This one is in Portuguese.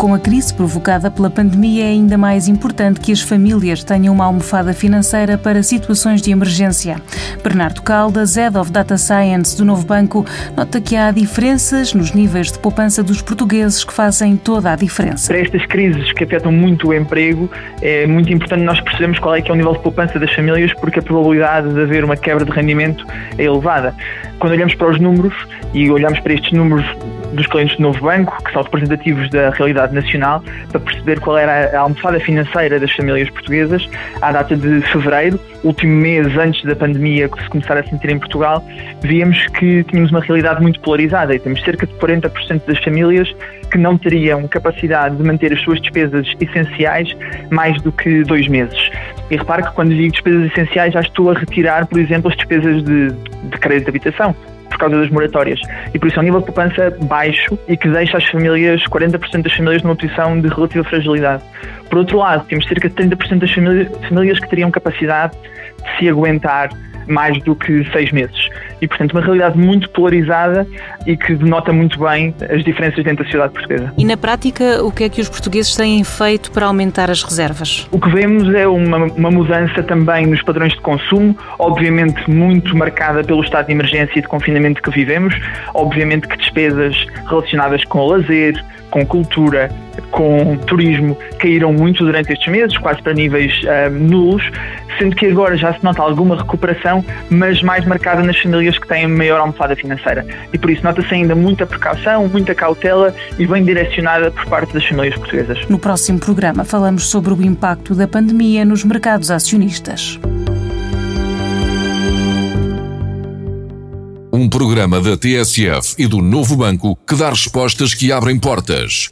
Com a crise provocada pela pandemia, é ainda mais importante que as famílias tenham uma almofada financeira para situações de emergência. Bernardo Caldas, Head of Data Science do Novo Banco, nota que há diferenças nos níveis de poupança dos portugueses que fazem toda a diferença. Para estas crises que afetam muito o emprego, é muito importante nós percebermos qual é que é o nível de poupança das famílias, porque a probabilidade de haver uma quebra de rendimento é elevada. Quando olhamos para os números e olhamos para estes números dos clientes do novo banco, que são representativos da realidade nacional, para perceber qual era a almofada financeira das famílias portuguesas à data de fevereiro, último mês antes da pandemia que se começar a sentir em Portugal, víamos que tínhamos uma realidade muito polarizada e temos cerca de 40% das famílias que não teriam capacidade de manter as suas despesas essenciais mais do que dois meses. E repare que quando digo despesas essenciais já estou a retirar, por exemplo, as despesas de, de crédito de habitação por causa das moratórias. E por isso é um nível de poupança baixo e que deixa as famílias, 40% das famílias, numa posição de relativa fragilidade. Por outro lado, temos cerca de 30% das famílias, famílias que teriam capacidade de se aguentar mais do que seis meses. E, portanto, uma realidade muito polarizada e que denota muito bem as diferenças dentro da sociedade portuguesa. E, na prática, o que é que os portugueses têm feito para aumentar as reservas? O que vemos é uma, uma mudança também nos padrões de consumo, obviamente muito marcada pelo estado de emergência e de confinamento que vivemos, obviamente que despesas relacionadas com o lazer, com cultura, com turismo, caíram muito durante estes meses, quase para níveis uh, nulos, sendo que agora já se nota alguma recuperação, mas mais marcada nas famílias que têm maior almofada financeira. E por isso nota-se ainda muita precaução, muita cautela e bem direcionada por parte das famílias portuguesas. No próximo programa falamos sobre o impacto da pandemia nos mercados acionistas. Um programa da TSF e do Novo Banco que dá respostas que abrem portas.